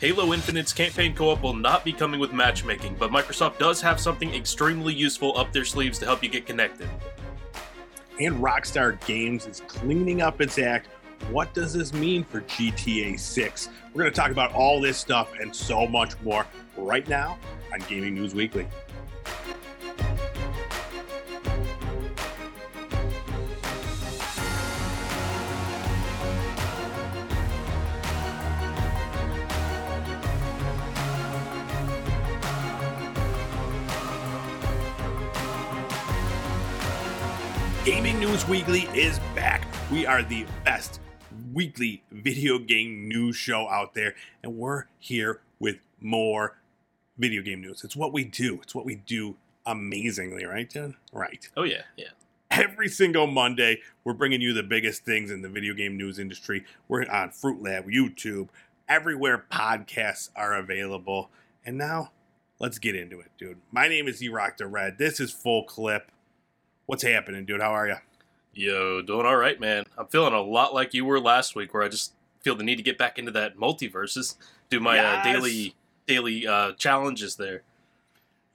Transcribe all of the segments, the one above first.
Halo Infinite's campaign co op will not be coming with matchmaking, but Microsoft does have something extremely useful up their sleeves to help you get connected. And Rockstar Games is cleaning up its act. What does this mean for GTA 6? We're going to talk about all this stuff and so much more right now on Gaming News Weekly. Gaming News Weekly is back. We are the best weekly video game news show out there, and we're here with more video game news. It's what we do. It's what we do amazingly, right, Jen? Right. Oh, yeah, yeah. Every single Monday, we're bringing you the biggest things in the video game news industry. We're on Fruit Lab, YouTube, everywhere podcasts are available. And now, let's get into it, dude. My name is E-Rock the Red. This is Full Clip. What's happening, dude? How are you? Yo, doing all right, man. I'm feeling a lot like you were last week, where I just feel the need to get back into that MultiVersus, do my uh, daily daily uh, challenges there.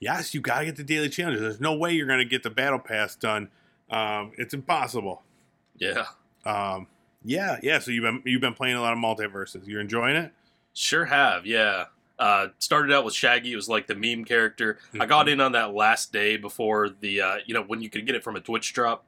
Yes, you gotta get the daily challenges. There's no way you're gonna get the battle pass done. Um, it's impossible. Yeah, Um, yeah, yeah. So you've been you've been playing a lot of MultiVersus. You're enjoying it. sure have. Yeah. Uh, started out with Shaggy. It was like the meme character. I got in on that last day before the, uh, you know, when you could get it from a Twitch drop.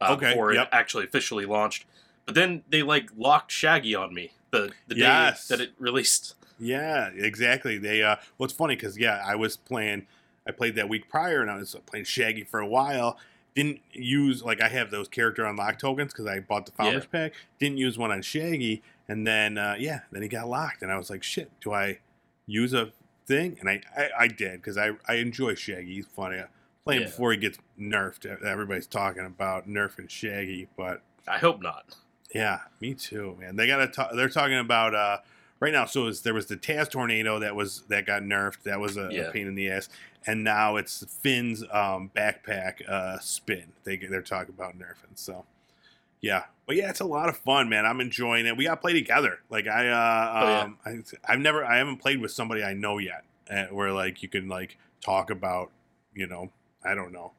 Uh, Okay, Before yep. it actually officially launched. But then they like locked Shaggy on me the the day that it released. Yeah, exactly. They uh, well, it's funny because yeah, I was playing. I played that week prior, and I was playing Shaggy for a while. Didn't use like I have those character unlock tokens because I bought the founders pack. Didn't use one on Shaggy, and then uh, yeah, then he got locked, and I was like, shit, do I use a thing? And I I, I did because I I enjoy Shaggy. He's funny. Playing Yeah. before he gets nerfed. Everybody's talking about nerfing Shaggy, but I hope not. yeah, me too, man. They got to. Talk, they're talking about uh, right now. So was, there was the Taz tornado that was that got nerfed. That was a, a pain in the ass. And now it's Finn's um, backpack uh, spin. They they're talking about nerfing. So yeah, but yeah, it's a lot of fun, man. I'm enjoying it. We got to play together. Like I, uh, Oh, yeah. um, I, I've never, I haven't played with somebody I know yet, uh, where like you can like talk about, you know, I don't know.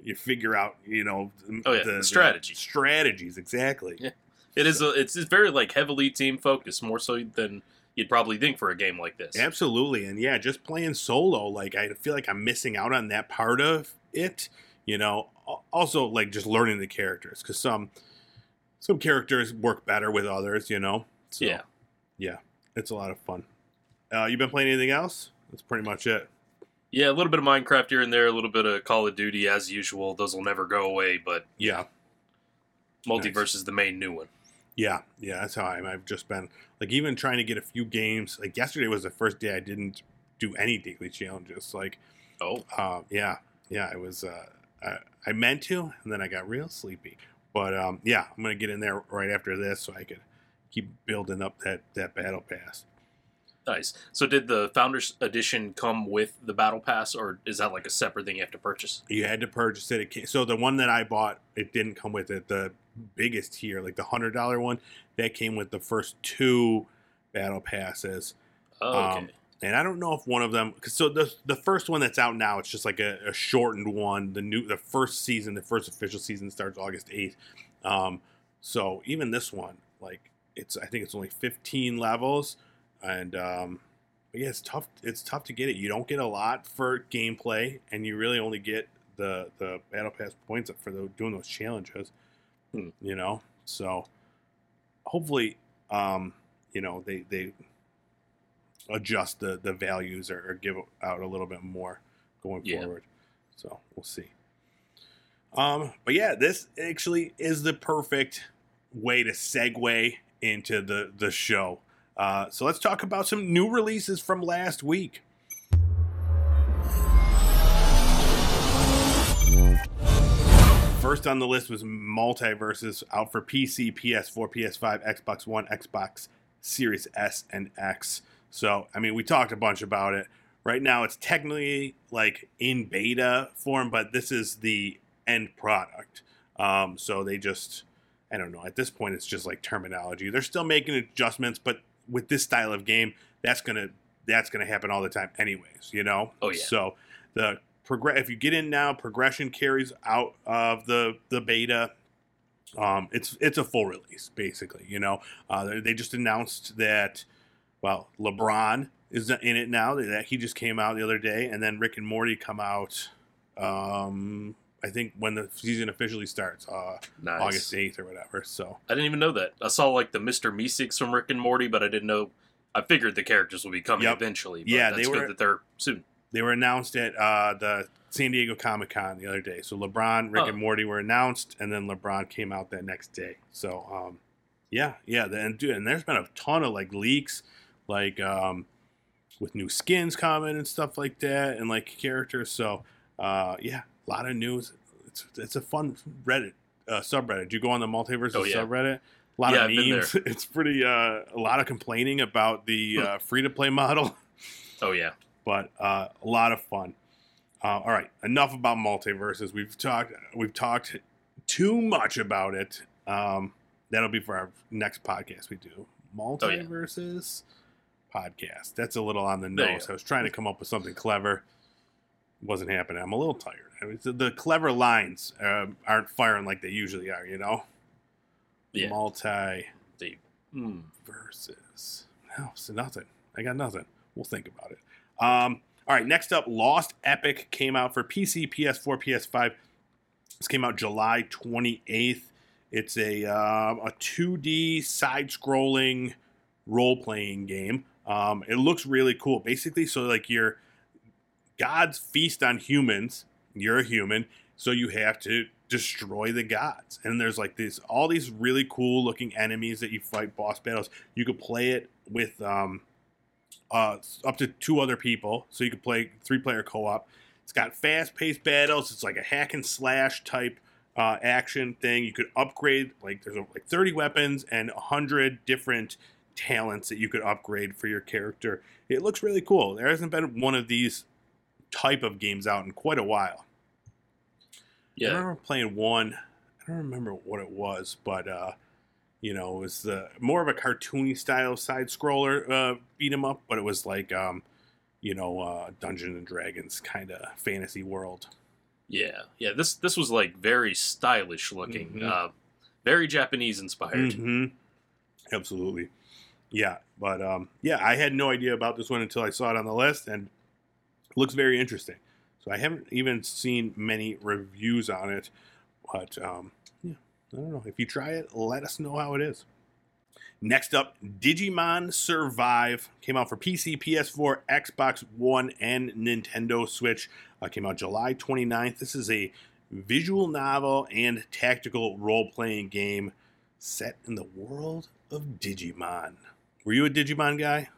You figure out, you know, Oh, yeah, the strategy. strategies exactly. Yeah. It is a, it's, it's very like heavily team focused, more so than you'd probably think for a game like this. Absolutely. And yeah, just playing solo, like I feel like I'm missing out on that part of it, you know. Al- Also like just learning the characters cuz some some characters work better with others, you know. So Yeah. yeah, it's a lot of fun. Uh you been playing anything else? That's pretty much it. Yeah, a little bit of Minecraft here and there, a little bit of Call of Duty as usual. Those will never go away, but Yeah. MultiVersus Nice. is the main new one. Yeah, yeah, that's how I'm. I've just been like even trying to get a few games. Like yesterday was the first day I didn't do any daily challenges. Like Oh, Uh, yeah, yeah, I was. Uh, I, I meant to, and then I got real sleepy. But um, yeah, I'm gonna get in there right after this so I could keep building up that that battle pass. nice. So did the Founders Edition come with the Battle Pass, or is that like a separate thing you have to purchase? You had to purchase it. it so the one that I bought, it didn't come with it. The biggest tier, like the hundred dollar one, that came with the first two battle passes. Oh, okay. Um, and I don't know if one of them. Cause so the the first one that's out now, it's just like a, a shortened one. The new the first season, the first official season starts August eighth. Um, so even this one, like it's I think it's only fifteen levels, and um, but yeah, it's tough. It's tough to get it. You don't get a lot for gameplay, and you really only get the the battle pass points for the, doing those challenges. Hmm. You know, so hopefully, um, you know they they adjust the the values or, or give out a little bit more going Yeah. forward. So we'll see. Um, but yeah, this actually is the perfect way to segue into the the show. Uh, so let's talk about some new releases from last week. First on the list was MultiVersus out for PC, PS4, PS5, Xbox One, Xbox Series S and X. So, I mean, we talked a bunch about it. Right now, it's technically like in beta form, but this is the end product. Um, so they just, I don't know. At this point, it's just like terminology. They're still making adjustments, but with this style of game, that's gonna that's gonna happen all the time, anyways. You know. Oh, yeah. So the progress if you get in now, progression carries out of the the beta. Um, it's it's a full release basically. You know, uh, they- they just announced that. Well, LeBron is in it now. That he just came out the other day, and then Rick and Morty come out. Um, I think when the season officially starts, uh, Nice. August eighth or whatever. So I didn't even know that. I saw like the Mr. Meeseeks from Rick and Morty, but I didn't know. I figured the characters would be coming Yep. eventually. But Yeah, that's they good were- that they're soon. they were announced at uh, the San Diego Comic Con the other day. So LeBron, Rick, Oh. and Morty were announced, and then LeBron came out that next day. So um, yeah, yeah, the- and dude, and there's been a ton of like leaks, like um, with new skins coming and stuff like that, and like characters. So uh, yeah, a lot of news. It's it's a fun Reddit uh, subreddit. Do you go on the MultiVersus Oh, yeah. subreddit? A lot Yeah, of I've been memes. It's pretty uh, a lot of complaining about the uh, free to play model Oh yeah. but uh, a lot of fun. Uh, all right, enough about MultiVersus. We've talked we've talked too much about it. Um, that'll be for our next podcast we do. MultiVersus podcast. That's a little on the nose. I was trying to come up with something clever. It Wasn't happening. I'm a little tired. I mean, the, the clever lines uh, aren't firing like they usually are. You know, Yeah. multi Hmm. versus. No, so nothing. I got nothing. We'll think about it. Um, all right, next up, Lost Epic came out for PC, PS4, PS5. This came out July 28th. It's a um, a 2D side-scrolling role-playing game. Um, it looks really cool. Basically, so like your gods feast on humans. You're a human, so you have to destroy the gods. And there's like these all these really cool looking enemies that you fight boss battles. You could play it with um, uh, up to two other people, so you could play three player co op. It's got fast paced battles. It's like a hack and slash type uh, action thing. You could upgrade like there's like 30 weapons and 100 different talents that you could upgrade for your character. It looks really cool. There hasn't been one of these type of games out in quite a while. Yeah. I remember playing one. I don't remember what it was, but uh, you know, it was the more of a cartoony style side scroller uh, beat 'em up, but it was like um, you know, uh, Dungeons and Dragons kind of fantasy world. Yeah. Yeah. This this was like very stylish looking. Mhm. Uh, very Japanese inspired. hmm Absolutely, yeah. But um, yeah, I had no idea about this one until I saw it on the list, and looks very interesting. So I haven't even seen many reviews on it, but um, yeah, I don't know. If you try it, let us know how it is. Next up, Digimon Survive came out for PC, PS4, Xbox One, and Nintendo Switch. Uh, came out July 29th. This is a visual novel and tactical role playing game set in the world of Digimon. Were you a Digimon guy?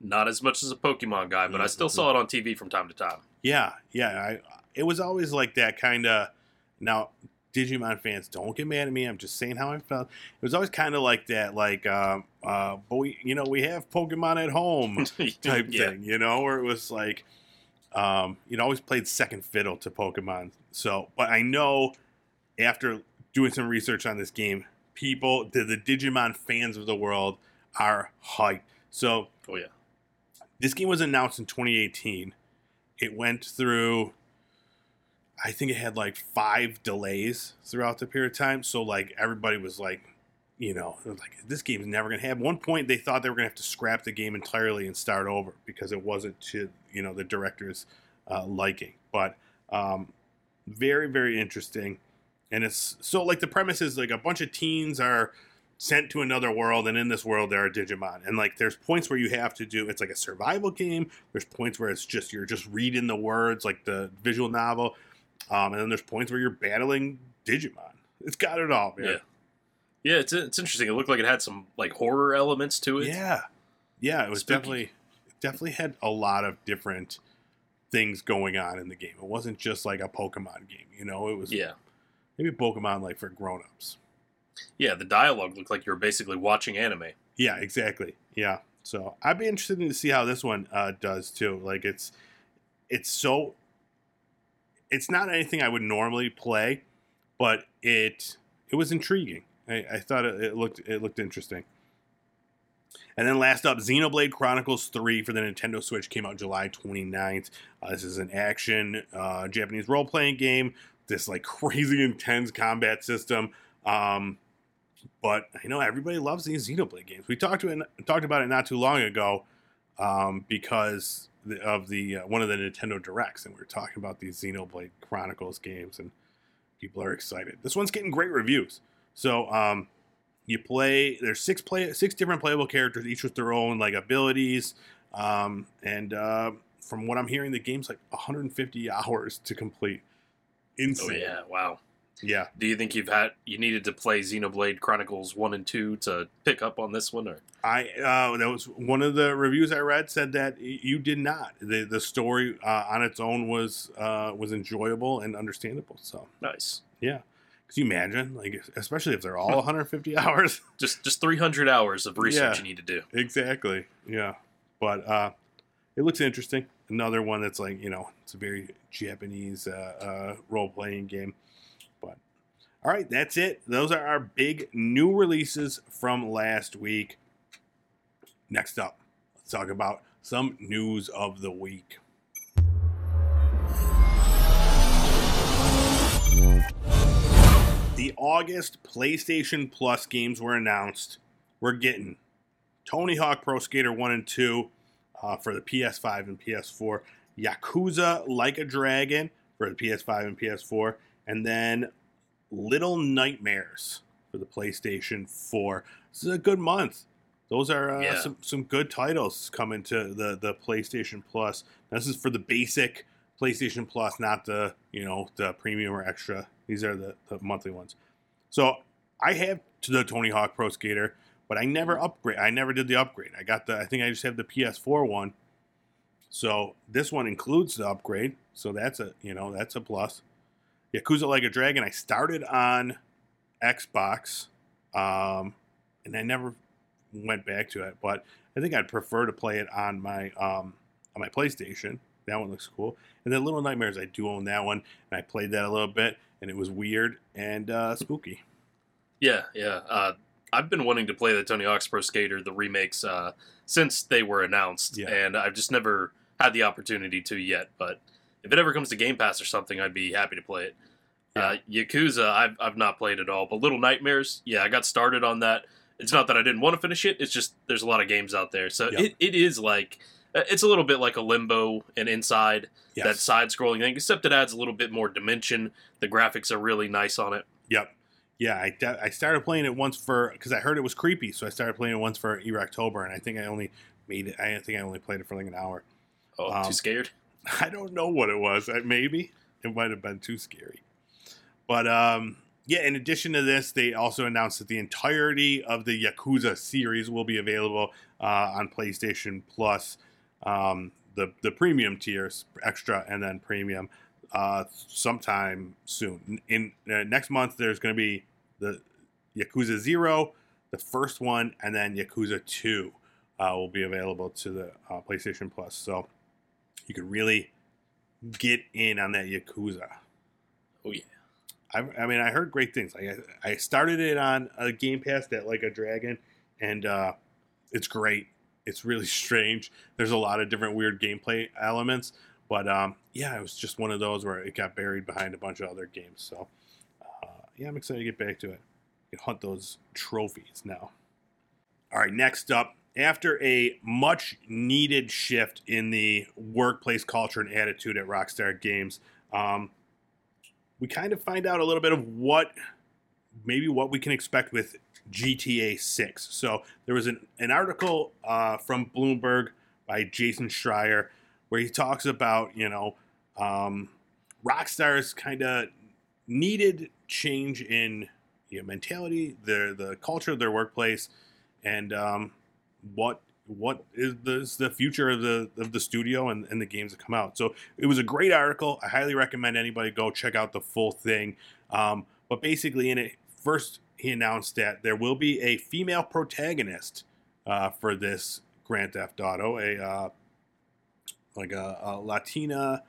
Not as much as a Pokemon guy, but I still saw it on TV from time to time. Yeah, yeah. I, it was always like that kind of. Now, Digimon fans, don't get mad at me. I'm just saying how I felt. It was always kind of like that, like, uh, uh, but we, you know, we have Pokemon at home type yeah. thing, you know, where it was like, um, you know, always played second fiddle to Pokemon. So, but I know after doing some research on this game, people, the, the Digimon fans of the world are hyped. So, Oh yeah. this game was announced in 2018. It went through, I think it had like five delays throughout the period of time. So like everybody was like, you know, like this game's never gonna have. One point they thought they were gonna have to scrap the game entirely and start over because it wasn't to you know the director's uh, liking. But um, very very interesting, and it's so like the premise is like a bunch of teens are sent to another world and in this world there are digimon and like there's points where you have to do it's like a survival game there's points where it's just you're just reading the words like the visual novel um, and then there's points where you're battling digimon it's got it all man Yeah. Yeah, it's it's interesting. It looked like it had some like horror elements to it. yeah yeah it was Spooky. definitely definitely had a lot of different things going on in the game it wasn't just like a pokemon game you know it was Yeah. maybe pokemon like for grown-ups Yeah, the dialogue looked like you were basically watching anime. Yeah, exactly. Yeah. So I'd be interested to see how this one uh, does too. Like it's it's so it's not anything I would normally play, but it it was intriguing. I, I thought it, it looked it looked interesting. And then last up, Xenoblade Chronicles 3 for the Nintendo Switch came out July 29th. Uh, this is an action uh, Japanese role playing game. This like crazy intense combat system. Um, but you know everybody loves these Xenoblade games. We talked to it, talked about it not too long ago um, because of the uh, one of the Nintendo Directs, and we were talking about these Xenoblade Chronicles games, and people are excited. This one's getting great reviews. So um, you play. There's six play six different playable characters, each with their own like abilities. Um, and uh, from what I'm hearing, the game's like 150 hours to complete. Insane. Oh yeah, wow. Yeah. Do you think you've had you needed to play Xenoblade Chronicles one and two to pick up on this one, or I uh, that was one of the reviews I read said that you did not. the The story uh, on its own was uh, was enjoyable and understandable. So nice? Yeah. Could you imagine, like, especially if they're all 150 hours? Just just 300 hours of research Yeah. you need to do. exactly. Yeah. But uh, it looks interesting. Another one that's like you know it's a very Japanese uh, uh, role playing game. All right, that's it. Those are our big new releases from last week. Next up, let's talk about some news of the week. The August PlayStation Plus games were announced. We're getting Tony Hawk Pro Skater 1 and 2 uh, for the PS5 and PS4, Yakuza Like a Dragon for the PS5 and PS4, and then Little Nightmares for the PlayStation 4. This is a good month. Those are uh, Yeah. some, some good titles coming to the, the PlayStation Plus. This is for the basic PlayStation Plus, not the you know the premium or extra. These are the, the monthly ones. So I have the Tony Hawk Pro Skater, but I never upgrade. I never did the upgrade. I got the. I think I just have the PS4 one. So this one includes the upgrade. So that's a you know that's a plus. Yakuza Like a Dragon. I started on Xbox, um, and I never went back to it. But I think I'd prefer to play it on my um, on my PlayStation. That one looks cool. And then Little Nightmares, I do own that one, and I played that a little bit, and it was weird and uh, spooky. Yeah, yeah. Uh, I've been wanting to play the Tony Hawk's Pro Skater, the remakes, uh, since they were announced, Yeah. and I've just never had the opportunity to yet. But if it ever comes to Game Pass or something, I'd be happy to play it. Uh, Yakuza, I've, I've not played at all, but Little Nightmares, yeah, I got started on that. It's not that I didn't want to finish it; it's just there's a lot of games out there, so Yeah. it, it is like uh, it's a little bit like a Limbo and Inside that side-scrolling thing, except it adds a little bit more dimension. The graphics are really nice on it. Yep. Yeah, I, I started playing it once for because I heard it was creepy, so I started playing it once for October, and I think I only made it. I think I only played it for like an hour. Oh, Um, too scared? I don't know what it was. Maybe it might have been too scary. But um, yeah, in addition to this, they also announced that the entirety of the Yakuza series will be available uh, on PlayStation Plus, um, the the premium tiers, extra and then premium, uh, sometime soon. In uh, next month, there's going to be the Yakuza Zero, the first one, and then Yakuza Two uh, will be available to the uh, PlayStation Plus. So you could really get in on that Yakuza. Oh yeah. I, I mean, I heard great things. Like I, I started it on a Game Pass that like a dragon, and uh, it's great. It's really strange. There's a lot of different weird gameplay elements, but um, yeah, it was just one of those where it got buried behind a bunch of other games. So uh, yeah, I'm excited to get back to it. You can hunt those trophies now. All right, next up, after a much needed shift in the workplace culture and attitude at Rockstar Games, um, we kind of find out a little bit of what maybe what we can expect with GTA 6. So there was an, an article uh, from Bloomberg by Jason Schreier where he talks about, you know, um, Rockstar's kind of needed change in you know, mentality, their the culture of their workplace, and um, what what is the, is the future of the of the studio and, and the games that come out. So it was a great article. I highly recommend anybody go check out the full thing. Um, but basically, in it, first he announced that there will be a female protagonist uh, for this Grand Theft Auto, a uh, like a, a Latina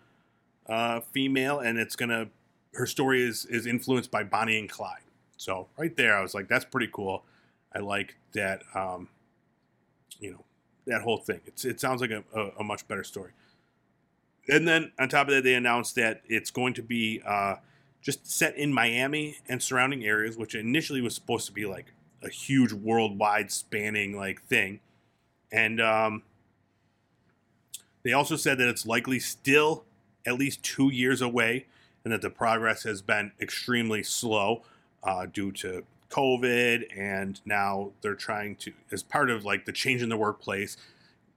uh, female, and it's gonna her story is is influenced by Bonnie and Clyde. So right there, I was like, that's pretty cool. I like that. Um, you know that whole thing. It's it sounds like a, a, a much better story. And then on top of that, they announced that it's going to be uh, just set in Miami and surrounding areas, which initially was supposed to be like a huge worldwide spanning like thing. And um, they also said that it's likely still at least two years away, and that the progress has been extremely slow uh, due to COVID, and now they're trying to, as part of like the change in the workplace,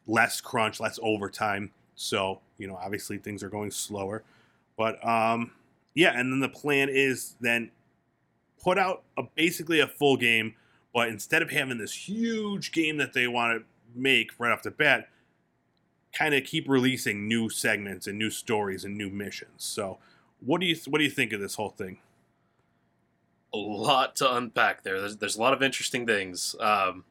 less crunch, less overtime. So you know, obviously things are going slower, but um, yeah, and then the plan is then put out a, basically a full game, but instead of having this huge game that they want to make right off the bat, kind of keep releasing new segments and new stories and new missions. So, what do you what do you think of this whole thing? A lot to unpack there. There's there's a lot of interesting things. Um,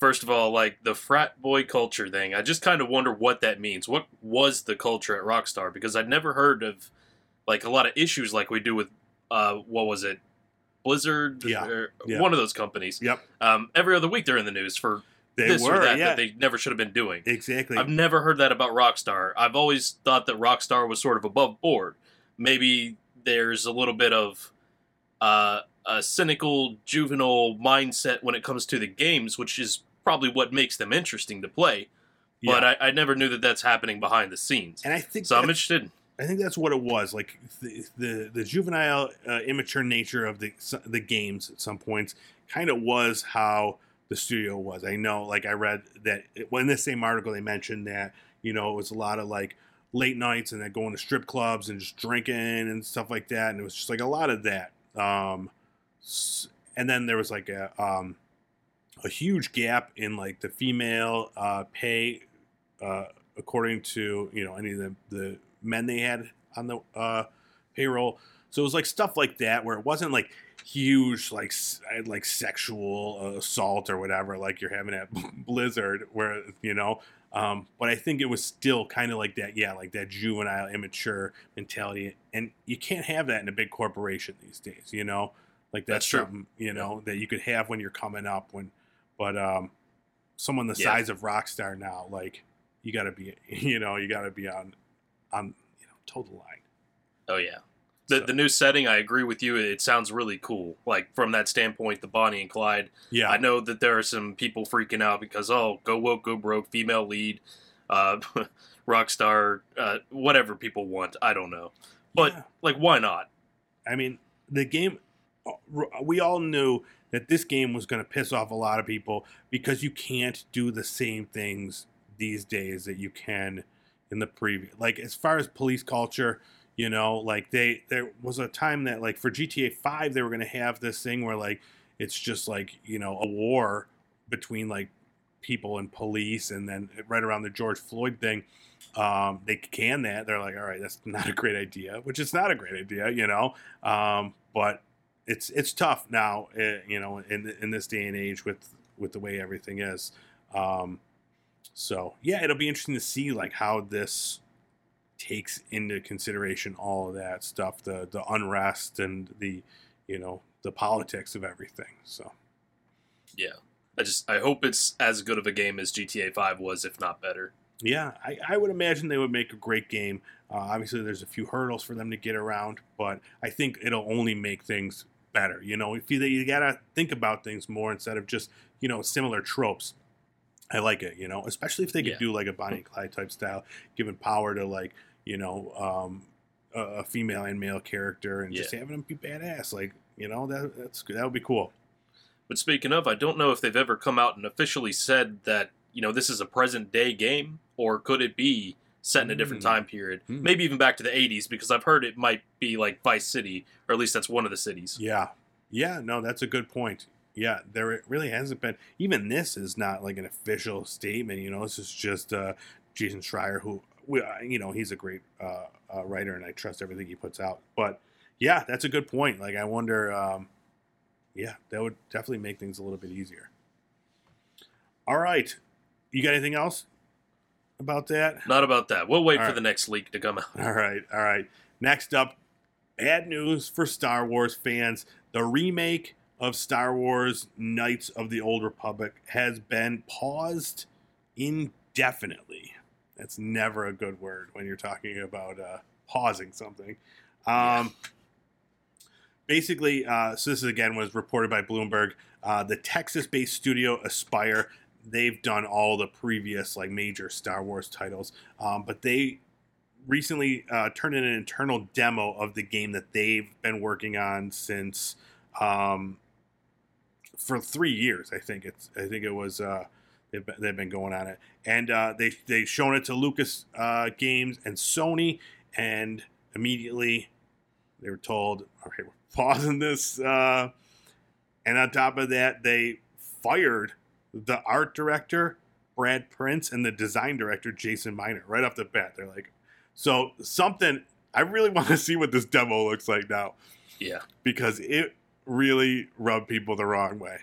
first of all, like the frat boy culture thing, I just kind of wonder what that means. What was the culture at Rockstar? Because I'd never heard of like a lot of issues like we do with uh, what was it, Blizzard, Yeah. Or Yeah. one of those companies. Yep, Um, every other week they're in the news for they this were. or that yeah, that they never should have been doing. exactly. I've never heard that about Rockstar. I've always thought that Rockstar was sort of above board. Maybe there's a little bit of uh, a cynical, juvenile mindset when it comes to the games, which is probably what makes them interesting to play. yeah. But I, I never knew that that's happening behind the scenes. and I think So I'm interested. I think that's what it was. Like the the, the juvenile, uh, immature nature of the the games at some points kind of was how the studio was. I know, like I read that well, in this same article they mentioned that you know it was a lot of like late nights and then going to strip clubs and just drinking and stuff like that, and it was just like a lot of that. Um, and then there was like a um, a huge gap in like the female uh, pay uh, according to you know any of the, the men they had on the uh, payroll. So it was like stuff like that where it wasn't like huge like like sexual assault or whatever like you're having at Blizzard where you know. Um, but I think it was still kind of like that, yeah, like that juvenile, immature mentality, and you can't have that in a big corporation these days, you know. Like that's, That's true. you know that you could have when you're coming up, when, but um, someone the Yeah. size of Rockstar now, like you got to be, you know, you got to be on, on, you know, total line. Oh yeah. The, So- the new setting, I agree with you. It sounds really cool. Like from that standpoint, the Bonnie and Clyde. Yeah, I know that there are some people freaking out because oh, go woke, go broke, female lead, uh, Rockstar, uh, whatever people want. I don't know, but Yeah. like, why not? I mean, the game, we all knew that this game was going to piss off a lot of people because you can't do the same things these days that you can in the previous. Like, as far as police culture, you know, like they, there was a time that, like, for GTA 5, they were going to have this thing where, like, it's just like, you know, a war between, like, people and police. And then right around the George Floyd thing, um, they can that. They're like, all right, that's not a great idea, which is not a great idea, you know. Um, but it's it's tough now, uh, you know, in in this day and age with with the way everything is. Um, so yeah, it'll be interesting to see like how this takes into consideration all of that stuff, the the unrest and the you know the politics of everything. So Yeah, I just I hope it's as good of a game as GTA Five was, if not better. Yeah, I, I would imagine they would make a great game. Uh, obviously, there's a few hurdles for them to get around, but I think it'll only make things better. You know, if you, you gotta think about things more instead of just you know similar tropes. I like it, you know, especially if they could Yeah. do like a Bonnie and Clyde type style, giving power to like you know um, a, a female and male character, and just having them be badass. Like you know that that's that would be cool. But speaking of, I don't know if they've ever come out and officially said that you know this is a present day game, or could it be set in a different Hmm. time period, Hmm. maybe even back to the '80s? Because I've heard it might be like Vice City, or at least that's one of the cities. Yeah. Yeah, no, that's a good point. Yeah, there really hasn't been. Even this is not like an official statement. You know, this is just uh, Jason Schreier, who, we, you know, he's a great uh, uh, writer, and I trust everything he puts out. But yeah, that's a good point. Like, I wonder. Um, yeah, that would definitely make things a little bit easier. All right, you got anything else about that? Not about that. We'll wait All for right. the next leak to come out. All right, all right. Next up, bad news for Star Wars fans. The remake of Star Wars Knights of the Old Republic has been paused indefinitely. That's never a good word when you're talking about uh, pausing something. Um, Basically, uh, so this again was reported by Bloomberg. Uh, the Texas-based studio Aspyr, they've done all the previous like major Star Wars titles, um, but they recently uh, turned in an internal demo of the game that they've been working on since um, for three years. I think it's. I think it was. They've been, they've been going on it, and uh, they they shown it to Lucas uh, Games and Sony, and immediately they were told, "All right, we're pausing this." Uh, and on top of that, they fired the art director Brad Prince and the design director Jason Minor right off the bat. They're like, "So something." I really want to see what this demo looks like now Yeah. because it really rubbed people the wrong way.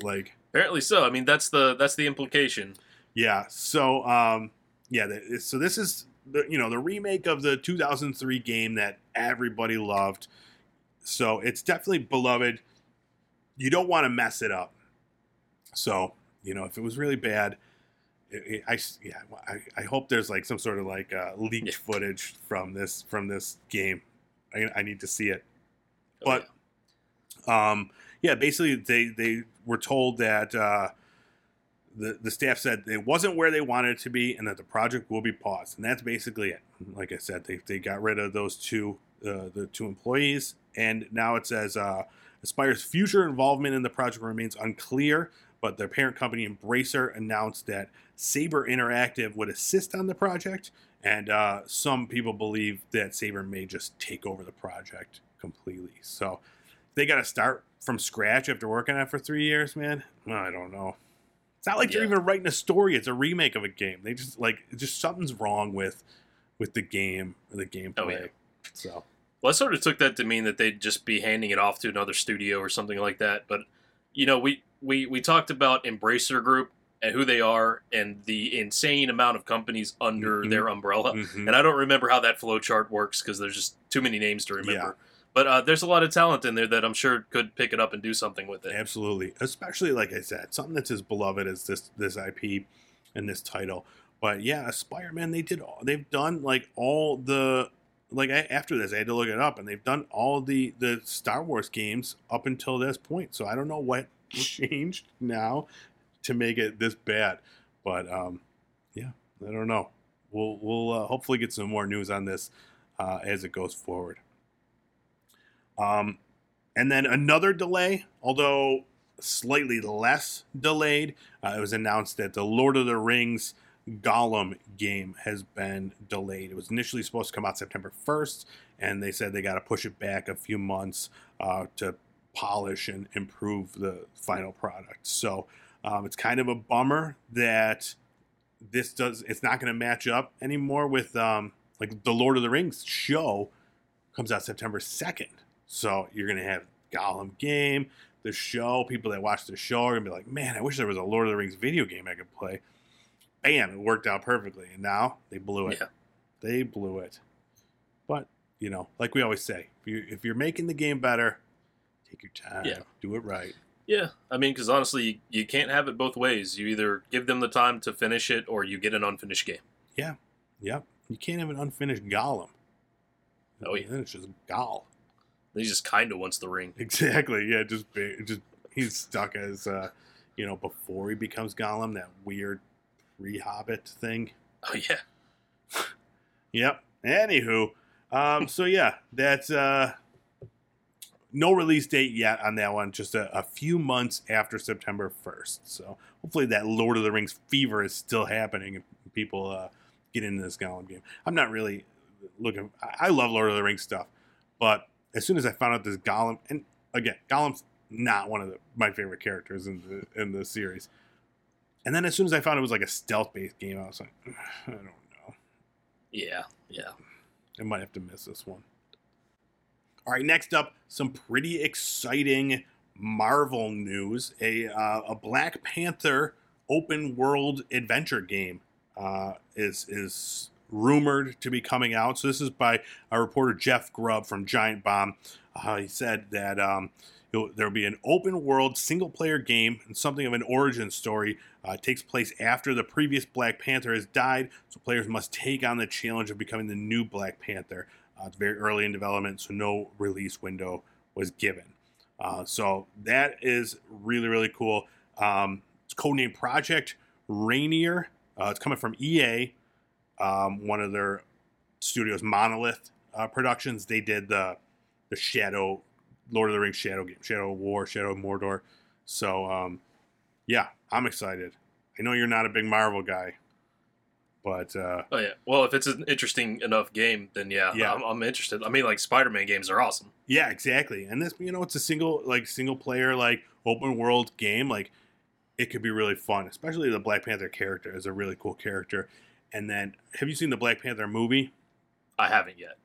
Like, Apparently so. I mean, that's the that's the implication. yeah. So, um, yeah. The, so this is the you know the remake of the 2003 game that everybody loved. So it's definitely beloved. You don't want to mess it up. So you know if it was really bad, it, it- I yeah I, I hope there's like some sort of like uh, leaked Yeah. footage from this from this game. I, I need to see it. Oh, But- um, yeah, basically they they were told that uh, the the staff said it wasn't where they wanted it to be, and that the project will be paused, and that's basically it. Like I said, they they got rid of those two uh, the two employees, and now it says uh, Aspyr's future involvement in the project remains unclear. But their parent company Embracer announced that Saber Interactive would assist on the project, and uh, some people believe that Saber may just take over the project completely. So they got to start from scratch after working on it for three years, man. I don't know. It's not like they're even writing a story. It's a remake of a game. They just like just something's wrong with with the game or the gameplay. Oh, yeah. So Well, I sort of took that to mean that they'd just be handing it off to another studio or something like that. But you know, we we we talked about Embracer Group and who they are and the insane amount of companies under Mhm. their umbrella. mhm. And I don't remember how that flow chart works because there's just too many names to remember. Yeah. But uh, there's a lot of talent in there that I'm sure could pick it up and do something with it. Absolutely, especially like I said, something that's as beloved as this this IP and this title. But yeah, Aspyr, man, they did all, they've done like all the like I, after this, I had to look it up, and they've done all the the Star Wars games up until this point. So I don't know what changed now to make it this bad, but um, yeah, I don't know. We'll we'll uh, hopefully get some more news on this uh, as it goes forward. Um, and then another delay, although slightly less delayed. Uh, it was announced that the Lord of the Rings Gollum game has been delayed. It was initially supposed to come out September 1st, and they said they got to push it back a few months uh, to polish and improve the final product. So um, it's kind of a bummer that this does. It's not going to match up anymore with um, like the Lord of the Rings show comes out September 2nd. So you're going to have Gollum game, the show. People that watch the show are going to be like, man, I wish there was a Lord of the Rings video game I could play. Bam, it worked out perfectly. And now they blew it. Yeah. They blew it. But, you know, like we always say, if, you, if you're making the game better, take your time. Yeah. Do it right. Yeah, I mean, because honestly, you, you can't have it both ways. You either give them the time to finish it, or you get an unfinished game. Yeah, yep. You can't have an unfinished Gollum. Oh, yeah. Then it's just Goll. He just kind of wants the ring. Exactly. Yeah. Just just he's stuck as uh, you know before he becomes Gollum that weird pre-Hobbit thing. Oh yeah, Yep. Anywho, um, so yeah, that's uh, no release date yet on that one. Just a, a few months after September first. So hopefully that Lord of the Rings fever is still happening and people uh, get into this Gollum game. I'm not really looking. I love Lord of the Rings stuff, but as soon as I found out this Gollum, and again, Gollum's not one of the, my favorite characters in the in the series. And then as soon as I found it was like a stealth based game, I was like, I don't know. yeah, yeah. I might have to miss this one. All right, next up, some pretty exciting Marvel news. A uh, a Black Panther open world adventure game uh, is is rumored to be coming out. So this is by our reporter Jeff Grubb from Giant Bomb. Uh, he said that um, there'll be an open world single player game and something of an origin story. Uh, takes place after the previous Black Panther has died, so players must take on the challenge of becoming the new Black Panther. Uh, it's very early in development, so no release window was given. Uh, so that is really, really cool. Um, it's codenamed Project Rainier. Uh, it's coming from EA, um, one of their studios, Monolith uh, Productions. They did the the Shadow, Lord of the Rings Shadow game, Shadow of War, Shadow of Mordor. So um, yeah, I'm excited. I know you're not a big Marvel guy, but uh, Oh yeah. Well, if it's an interesting enough game, then yeah, Yeah. I'm, I'm interested. I mean, like Spider-Man games are awesome. Yeah, exactly. And this, you know, it's a single like single player like open world game. Like it could be really fun, especially the Black Panther character is a really cool character. And then, have you seen the Black Panther movie? I haven't yet.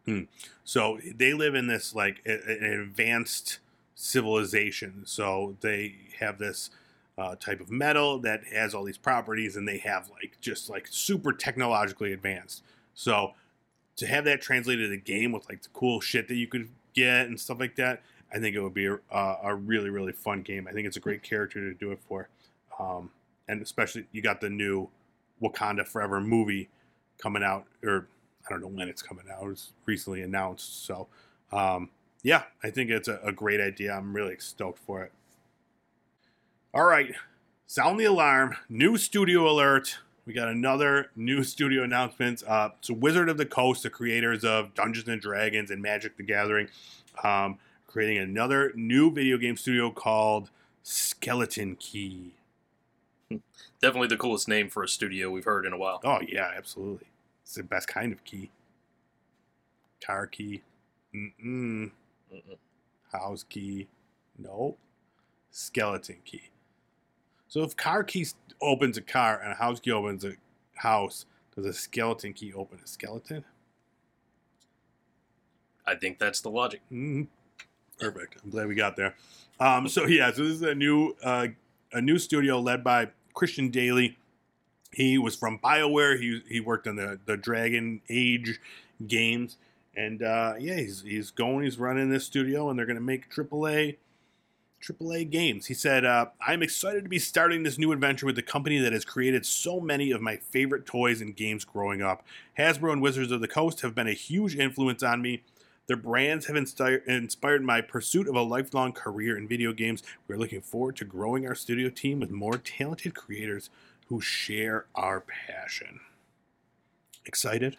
So they live in this like an advanced civilization. So they have this uh, type of metal that has all these properties, and they have like just like super technologically advanced. So to have that translated to the game with like the cool shit that you could get and stuff like that, I think it would be a, a really really fun game. I think it's a great character to do it for, um, and especially you got the new Wakanda Forever movie coming out, or I don't know when it's coming out. It was recently announced, so um, yeah, I think it's a, a great idea. I'm really stoked for it. All right, sound the alarm. New studio alert. We got another new studio announcement. Uh, so, Wizard of the Coast, the creators of Dungeons and Dragons and Magic the Gathering, um, creating another new video game studio called Skeleton Key. Definitely the coolest name for a studio we've heard in a while. Oh yeah, absolutely. It's the best kind of key. Car key. Mm-mm. Mm-mm. House key. Nope. Skeleton key. So if car key opens a car and a house key opens a house, does a skeleton key open a skeleton? I think that's the logic. Mhm. Perfect. I'm glad we got there. Um, so yeah, so this is a new uh, a new studio led by Christian Dailey. He was from Bioware. He he worked on the the Dragon Age games, and uh, yeah, he's he's going. He's running this studio, and they're going to make AAA AAA games. He said, uh, "I'm excited to be starting this new adventure with the company that has created so many of my favorite toys and games growing up. Hasbro and Wizards of the Coast have been a huge influence on me." Their brands have inspired, inspired my pursuit of a lifelong career in video games. We're looking forward to growing our studio team with more talented creators who share our passion. Excited?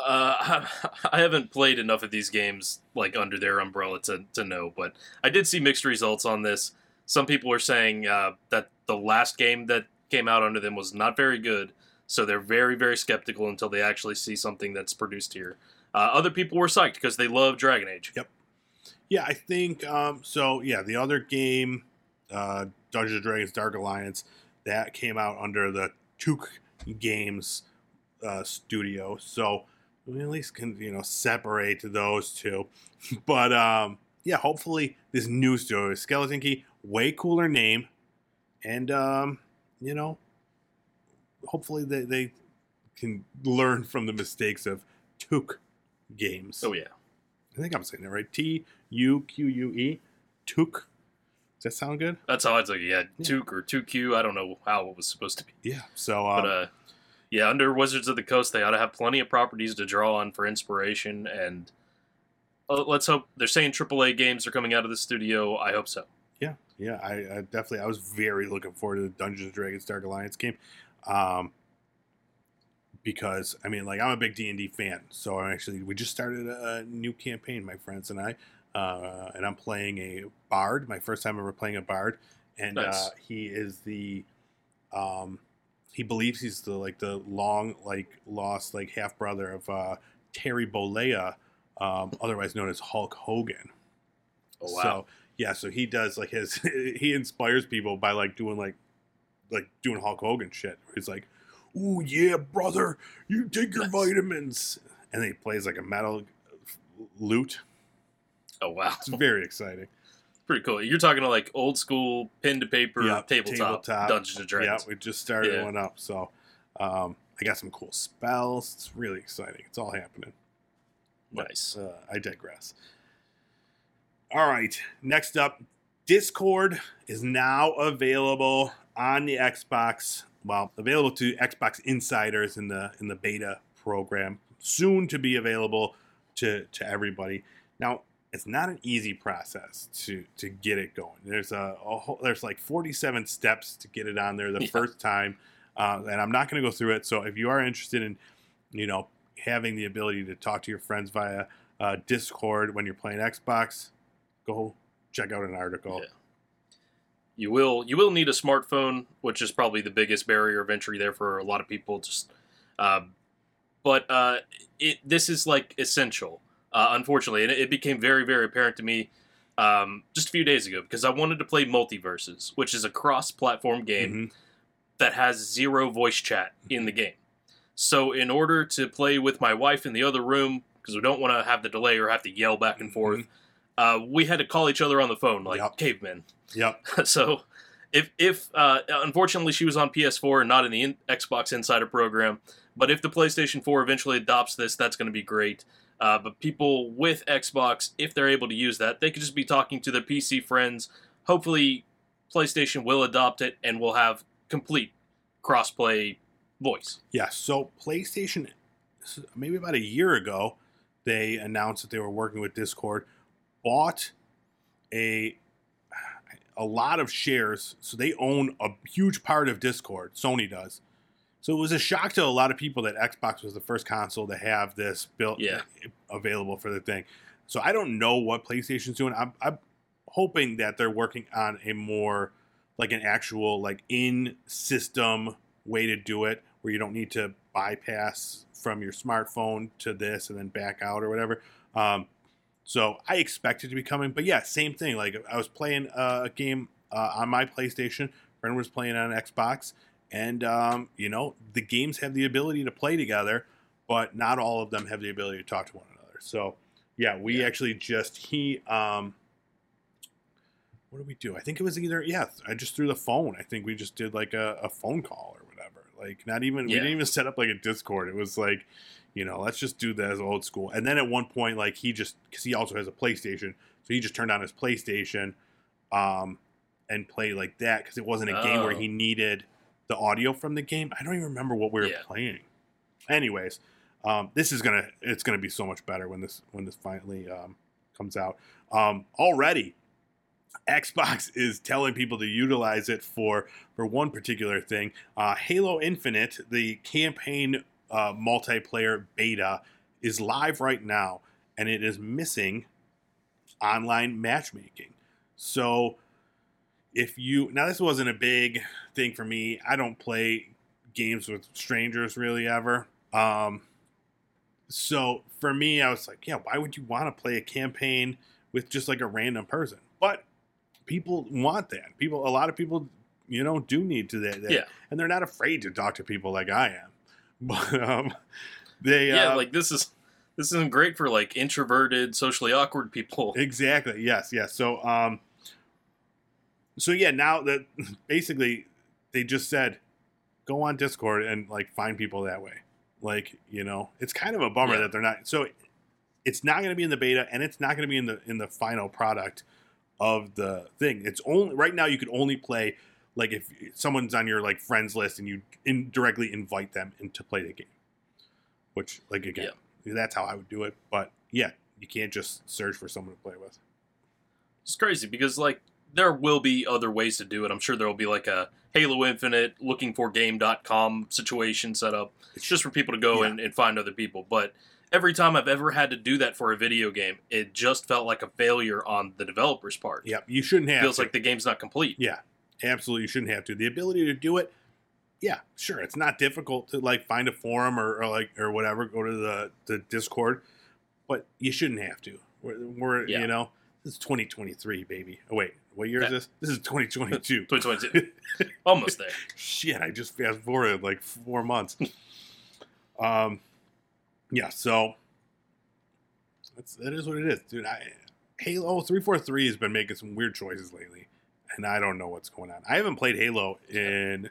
Uh, I haven't played enough of these games like under their umbrella to, to know, but I did see mixed results on this. Some people are saying uh, that the last game that came out under them was not very good, so they're very very skeptical until they actually see something that's produced here. Uh, other people were psyched because they love Dragon Age. Yep. Yeah, I think um, so. Yeah, the other game, uh, Dungeons and Dragons: Dark Alliance, that came out under the Tuque Games uh, studio. So we at least can you know separate those two. But um, yeah, hopefully this new studio, Skeleton Key, way cooler name, and um, you know, hopefully they they can learn from the mistakes of Tuque Games. Oh yeah, I think I'm saying that right. T U Q U E. Took. Does that sound good? that's how I took it. Yeah, Yeah. Took or 2Q. I don't know how it was supposed to be. Yeah. So, um, But uh, yeah, under Wizards of the Coast, they ought to have plenty of properties to draw on for inspiration. And uh, let's hope they're saying AAA games are coming out of the studio. I hope so. yeah, yeah. I, I definitely. I was very looking forward to the Dungeons and Dragons Dark Alliance game, um, because I mean, like, I'm a big D and D fan. So I'm actually, we just started a, new campaign, my friends and I, uh, and I'm playing a bard. My first time ever playing a bard, and Nice. uh, he is the, um, he believes he's the like the long like lost like half brother of uh, Terry Bollea, um, otherwise known as Hulk Hogan. Oh wow! So yeah, so he does like his he inspires people by like doing like like doing Hulk Hogan shit. He's like, "Ooh yeah, brother, you take your vitamins," and then he plays like a metal lute. oh wow! It's very exciting. Pretty cool. You're talking to like old school pen to paper Yeah, tabletop, Dungeons and Dragons. Yeah, we just started Yeah. one up, so um, I got some cool spells. It's really exciting. It's all happening. But, Nice. Uh, I digress. All right. Next up, Discord is now available on the Xbox. Well, available to Xbox insiders in the in the beta program. Soon to be available to to everybody. Now, it's not an easy process to to get it going. There's a, a whole, there's like 47 steps to get it on there the Yeah. first time, uh, and I'm not going to go through it. So if you are interested in, you know, having the ability to talk to your friends via uh, Discord when you're playing Xbox, go check out an article. Yeah. You will you will need a smartphone, which is probably the biggest barrier of entry there for a lot of people. Just, um, but uh, it this is like essential, uh, unfortunately, and it, it became very very apparent to me um, just a few days ago because I wanted to play MultiVersus, which is a cross-platform game Mhm. that has zero voice chat in the game. So in order to play with my wife in the other room, because we don't want to have the delay or have to yell back and forth, uh, we had to call each other on the phone like Yep. cavemen. Yep. so if if uh, unfortunately she was on PS4 and not in the in- Xbox Insider program, but if the PlayStation 4 eventually adopts this, that's going to be great. Uh, but people with Xbox, if they're able to use that, they could just be talking to their PC friends. Hopefully, PlayStation will adopt it and will have complete crossplay voice. Yeah. So PlayStation, maybe about a year ago, they announced that they were working with Discord, bought a a lot of shares, so they own a huge part of Discord. Sony does. So it was a shock to a lot of people that Xbox was the first console to have this built Yeah. available for the thing. So I don't know what PlayStation's doing. I'm, I'm hoping that they're working on a more like an actual like in system way to do it where you don't need to bypass from your smartphone to this and then back out or whatever. Um, so I expect it to be coming, but yeah, same thing. Like I was playing uh, a game uh, on my PlayStation, friend was playing on Xbox, and um, you know the games have the ability to play together, but not all of them have the ability to talk to one another. So yeah, we Yeah. actually just he um, what did we do? I think it was either yeah, I just threw the phone. I think we just did like a, a phone call or whatever. Like not even we didn't even set up like a Discord. It was like, you know, let's just do that as old school. And then at one point, like he just because he also has a PlayStation, so he just turned on his PlayStation, um, and played like that because it wasn't a game where Oh. he needed the audio from the game. I don't even remember what we were Yeah. playing. Anyways, um, this is gonna it's gonna be so much better when this when this finally um, comes out. Um, already, Xbox is telling people to utilize it for for one particular thing. Uh, Halo Infinite, the campaign uh, multiplayer beta, is live right now, and it is missing online matchmaking. So, if you now this wasn't a big thing for me. I don't play games with strangers really ever. Um, so for me, I was like, yeah, why would you want to play a campaign with just like a random person? But people want that. People, a lot of people, you know, do need to that. that- Yeah. and they're not afraid to talk to people like I am. But um, they, Yeah, uh, like this is this isn't great for like introverted, socially awkward people. Exactly. Yes. Yes. So, um, so yeah. Now that basically they just said, go on Discord and like find people that way. Like you know, it's kind of a bummer Yeah. that they're not. So it's not going to be in the beta, and it's not going to be in the in the final product of the thing. It's only right now. You could only play like if someone's on your like friends list and you indirectly invite them in to play the game. Which like again, that's how I would do it. But yeah, you can't just search for someone to play with. It's crazy because like there will be other ways to do it. I'm sure there will be like a Halo Infinite looking for game.com situation set up. It's just for people to go Yeah. and, and find other people. But every time I've ever had to do that for a video game, it just felt like a failure on the developer's part. Yep, you shouldn't have. It feels to. like the game's not complete. yeah, absolutely, you shouldn't have to. The ability to do it, yeah, sure, it's not difficult to like find a forum or, or like or whatever, go to the the Discord, but you shouldn't have to. We're, we're Yeah. you know, this is 2023, baby. Oh wait, what year is this? This is 2022. 2022. Almost there. Shit, I just fast forwarded like four months. um, yeah, so that's that is what it is, dude. I Halo three four three has been making some weird choices lately, and I don't know what's going on. I haven't played Halo in.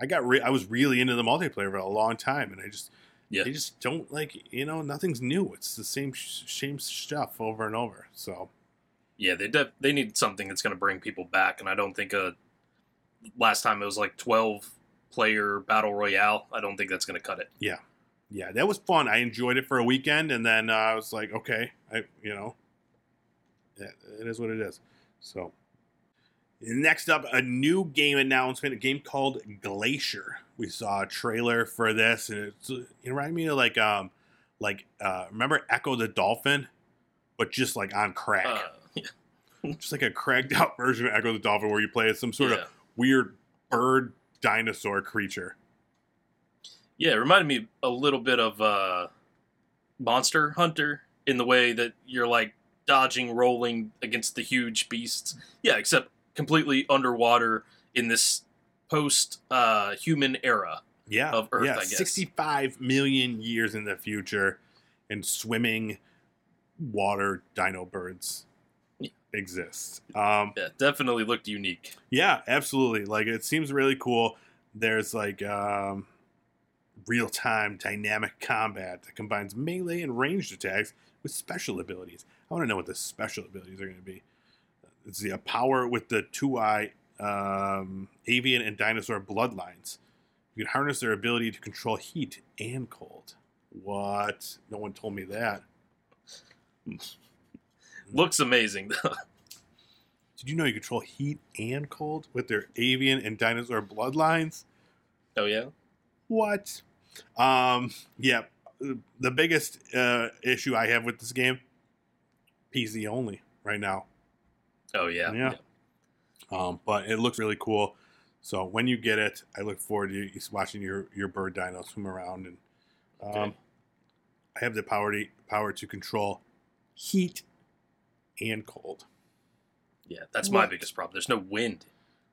I got re- I was really into the multiplayer for a long time, and I just Yeah. they just don't like you know nothing's new. It's the same sh- same stuff over and over. So Yeah, they def- they need something that's going to bring people back, and I don't think a last time it was like twelve player battle royale. I don't think that's going to cut it. Yeah, yeah, that was fun. I enjoyed it for a weekend, and then uh, I was like, okay, I you know, yeah, it is what it is. So next up, a new game announcement, a game called Glaciered. We saw a trailer for this, and it's, it reminded me of like um like uh remember Ecco the Dolphin, but just like on crack, Uh, yeah, just like a cracked out version of Ecco the Dolphin, where you play as some sort yeah. of weird bird dinosaur creature. Yeah, it reminded me a little bit of uh, Monster Hunter in the way that you're like dodging, rolling against the huge beasts. Yeah, except completely underwater in this post uh, human era. yeah, of Earth, yeah, I guess. 65 million years in the future, and swimming water dino birds Yeah. exist. Um, Yeah, definitely looked unique. yeah, absolutely. Like it seems really cool. There's like um, real time dynamic combat that combines melee and ranged attacks with special abilities. I want to know what the special abilities are going to be. It's the power with the two eye um, avian and dinosaur bloodlines. You can harness their ability to control heat and cold. What? No one told me that. Looks amazing though. Did you know you control heat and cold with their avian and dinosaur bloodlines? oh yeah. What? Um, yeah. The biggest uh, issue I have with this game, PC only right now. Oh yeah. Yeah. Um, but it looks really cool. So when you get it, I look forward to you watching your your bird dino swim around, and um, Okay. I have the power to power to control heat and cold. Yeah, that's my biggest problem. There's no wind.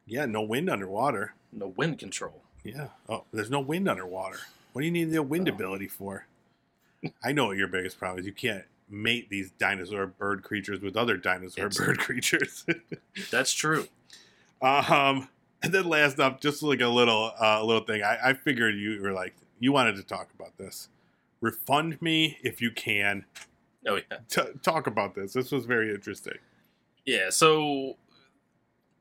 Yeah, no wind underwater. No wind control. Yeah. Oh, there's no wind underwater. What do you need the wind Oh. ability for? I know what your biggest problem is. You can't mate these dinosaur bird creatures with other dinosaur It's- bird creatures. That's true. um, and then last up, just like a little uh, little thing. I, I figured you were like you wanted to talk about this. Refund me if you can. Oh yeah. T- talk about this. This was very interesting. Yeah, so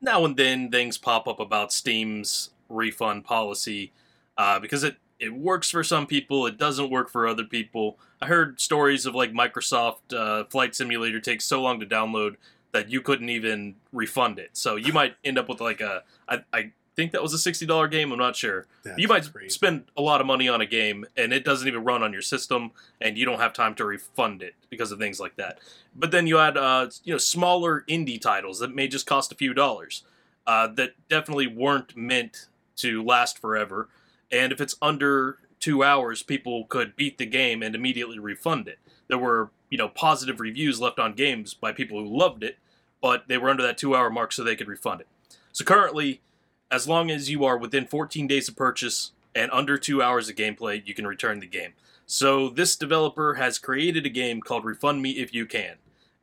now and then things pop up about Steam's refund policy uh, because it, it works for some people, it doesn't work for other people. I heard stories of like Microsoft uh, Flight Simulator takes so long to download that you couldn't even refund it. So you might end up with like a, I, I think that was a $60 game, I'm not sure. That's you might crazy. spend a lot of money on a game and it doesn't even run on your system and you don't have time to refund it because of things like that but then you add uh, you know smaller indie titles that may just cost a few dollars uh, that definitely weren't meant to last forever and if it's under two hours people could beat the game and immediately refund it there were you know positive reviews left on games by people who loved it but they were under that two hour mark so they could refund it so currently as long as you are within 14 days of purchase and under two hours of gameplay, you can return the game. So this developer has created a game called Refund Me If You Can.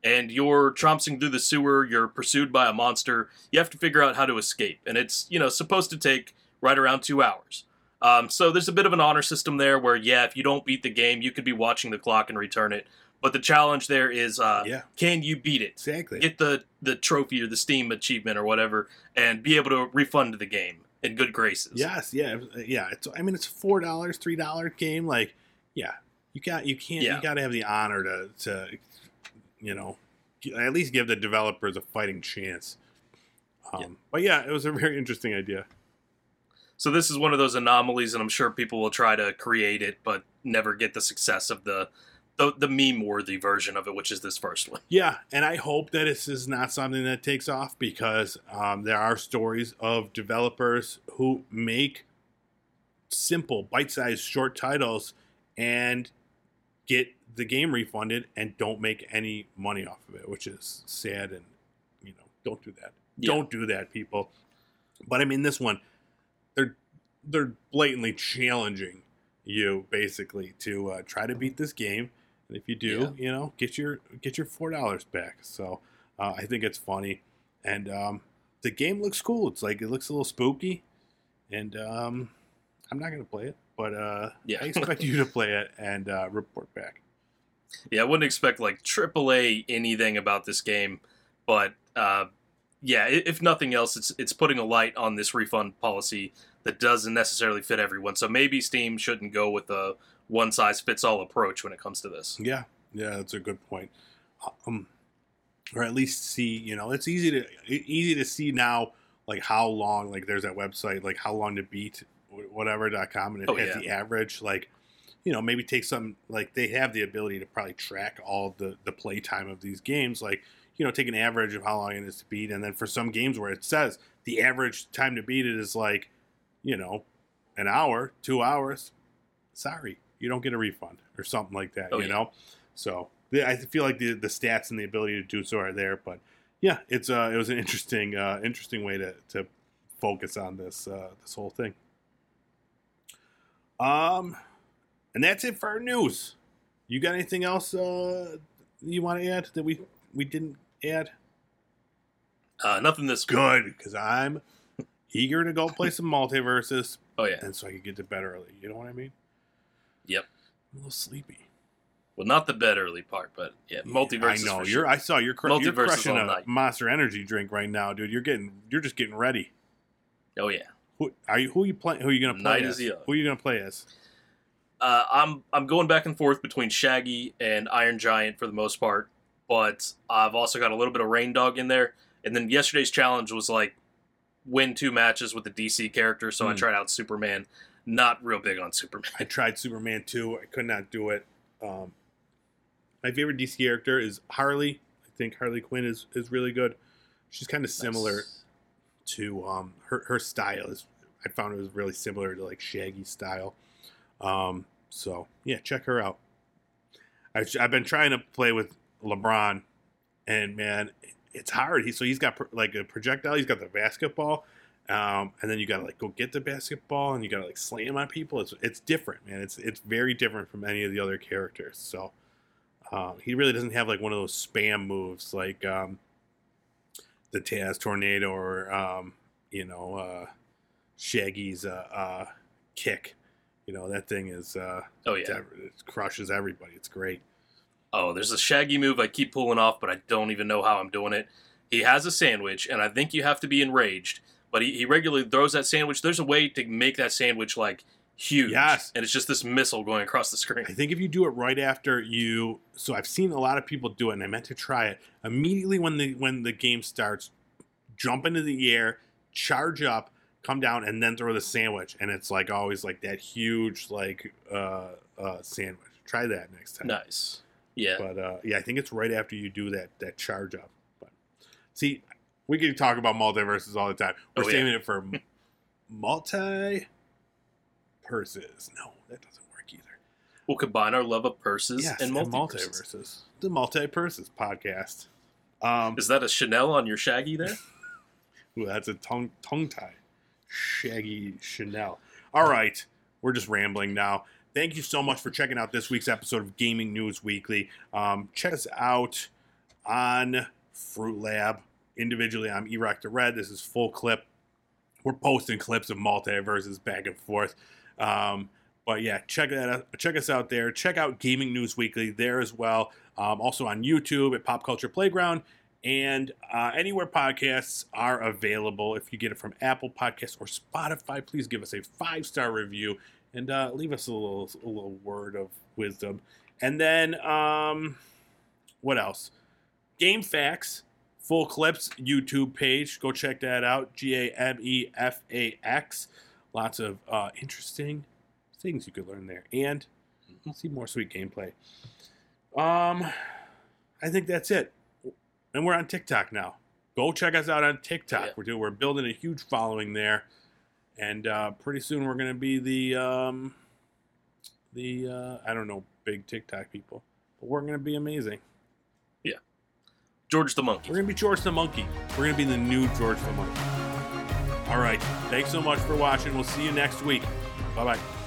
And you're trompsing through the sewer, you're pursued by a monster, you have to figure out how to escape. And it's, you know, supposed to take right around two hours. Um, so there's a bit of an honor system there where, yeah, if you don't beat the game, you could be watching the clock and return it. But the challenge there is, uh, Yeah. can you beat it? Exactly. get the the trophy or the Steam achievement or whatever, and be able to refund the game in good graces. Yes, yeah, yeah. It's I mean it's four dollars, three dollar game. Like, yeah, you got you can't Yeah. you got to have the honor to to you know at least give the developers a fighting chance. Um, Yeah. But yeah, it was a very interesting idea. So this is one of those anomalies, and I'm sure people will try to create it, but never get the success of the the, the meme worthy version of it, which is this first one. Yeah, and I hope that this is not something that takes off because um, there are stories of developers who make simple, bite-sized, short titles and get the game refunded and don't make any money off of it, which is sad. And you know, don't do that. Yeah. Don't do that, people. But I mean, this one, they're blatantly challenging you basically to uh, try to beat this game. And if you do, you know, get your get your four dollars back. So uh, I think it's funny, and um, the game looks cool. It's like it looks a little spooky, and um, I'm not gonna play it, but uh, Yeah. I expect you to play it and uh, report back. Yeah, I wouldn't expect like AAA anything about this game, But uh, yeah, if nothing else, it's it's putting a light on this refund policy that doesn't necessarily fit everyone. So maybe Steam shouldn't go with a one size fits all approach when it comes to this. Yeah, yeah, that's a good point. Um, or at least see, you know, it's easy to easy to see now, like how long, like there's that website, like how long to beat wh- whatever.com, and it Oh, has yeah. the average, like, you know, maybe take some, like they have the ability to probably track all the the play time of these games, like, you know, take an average of how long it is to beat, and then for some games where it says the average time to beat it is like, you know, an hour, two hours, sorry, you don't get a refund or something like that, Oh, you yeah. know. So I feel like the the stats and the ability to do so are there, but yeah, it's uh it was an interesting uh interesting way to to focus on this uh this whole thing. Um, and that's it for our news. You got anything else uh you want to add that we we didn't add? Uh, nothing this Good, because I'm eager to go play some MultiVersus, Oh yeah. and so I can get to bed early. You know what I mean? Yep. I'm a little sleepy. Well, not the bed early part, but yeah, multiverse. I know you're. sure. I saw you're, cr- you're crushing a night. Monster Energy drink right now, dude. You're getting. You're just getting ready. Oh yeah. Who are you? Who are you playing? Who are you gonna play Night as? is. Who are you gonna play as? Uh, I'm I'm going back and forth between Shaggy and Iron Giant for the most part, but I've also got a little bit of Reindog in there. And then yesterday's challenge was like win two matches with the DC character, so I Hmm. tried out Superman. Not real big on Superman. I tried Superman 2. I could not do it. Um, my favorite DC character is Harley. I think Harley Quinn is, is really good. She's kind of similar Nice. to um, her her style is. I found it was really similar to like Shaggy's style. Um, so yeah, check her out. I've, I've been trying to play with LeBron, and man, it's hard. He so he's got like a projectile. He's got the basketball, um, and then you gotta like go get the basketball, and you gotta like slam on people. It's it's different, man. It's it's very different from any of the other characters. So um, he really doesn't have like one of those spam moves like um, the Taz Tornado or um, you know uh, Shaggy's uh, uh, kick. You know that thing is uh, Oh yeah. it crushes everybody. It's great. Oh, there's a Shaggy move I keep pulling off, but I don't even know how I'm doing it. He has a sandwich, and I think you have to be enraged. But he, he regularly throws that sandwich. There's a way to make that sandwich like huge. Yes. And it's just this missile going across the screen. I think if you do it right after you, so I've seen a lot of people do it, and I meant to try it immediately when the when the game starts. Jump into the air, charge up, come down, and then throw the sandwich, and it's like always like that huge like uh, uh, sandwich. Try that next time. Nice. Yeah. But uh, yeah, I think it's right after you do that that charge up. But see, we can talk about MultiVersus all the time. We're Oh, yeah. saving it for multi purses. No, that doesn't work either. We'll combine our love of purses Yes, and and MultiVersus. MultiVersus. The multi purses podcast. Um, Is that a Chanel on your Shaggy there? ooh, that's a tongue tongue tie. Shaggy Chanel. All right, we're just rambling now. Thank you so much for checking out this week's episode of Gaming News Weekly. Um, check us out on Fruitlab. Individually, I'm Erect the Red. This is full clip. We're posting clips of MultiVersus back and forth. Um, but yeah, check that out. Check us out there. Check out Gaming News Weekly there as well. Um, also on YouTube at Pop Culture Playground and uh, anywhere podcasts are available. If you get it from Apple Podcasts or Spotify, please give us a five star review and uh, leave us a little a little word of wisdom. And then um, what else? Game Fax, full clips YouTube page. Go check that out. G A M E F A X. Lots of uh, interesting things you could learn there, and see more sweet gameplay. Um, I think that's it. And we're on TikTok now. Go check us out on TikTok. Yeah. We're doing, we're building a huge following there, and uh, pretty soon we're going to be the um, the uh, I don't know big TikTok people, but we're going to be amazing. Yeah, George the Monkey. We're going to be George the Monkey. We're going to be the new George the Monkey. All right. Thanks so much for watching. We'll see you next week. Bye bye.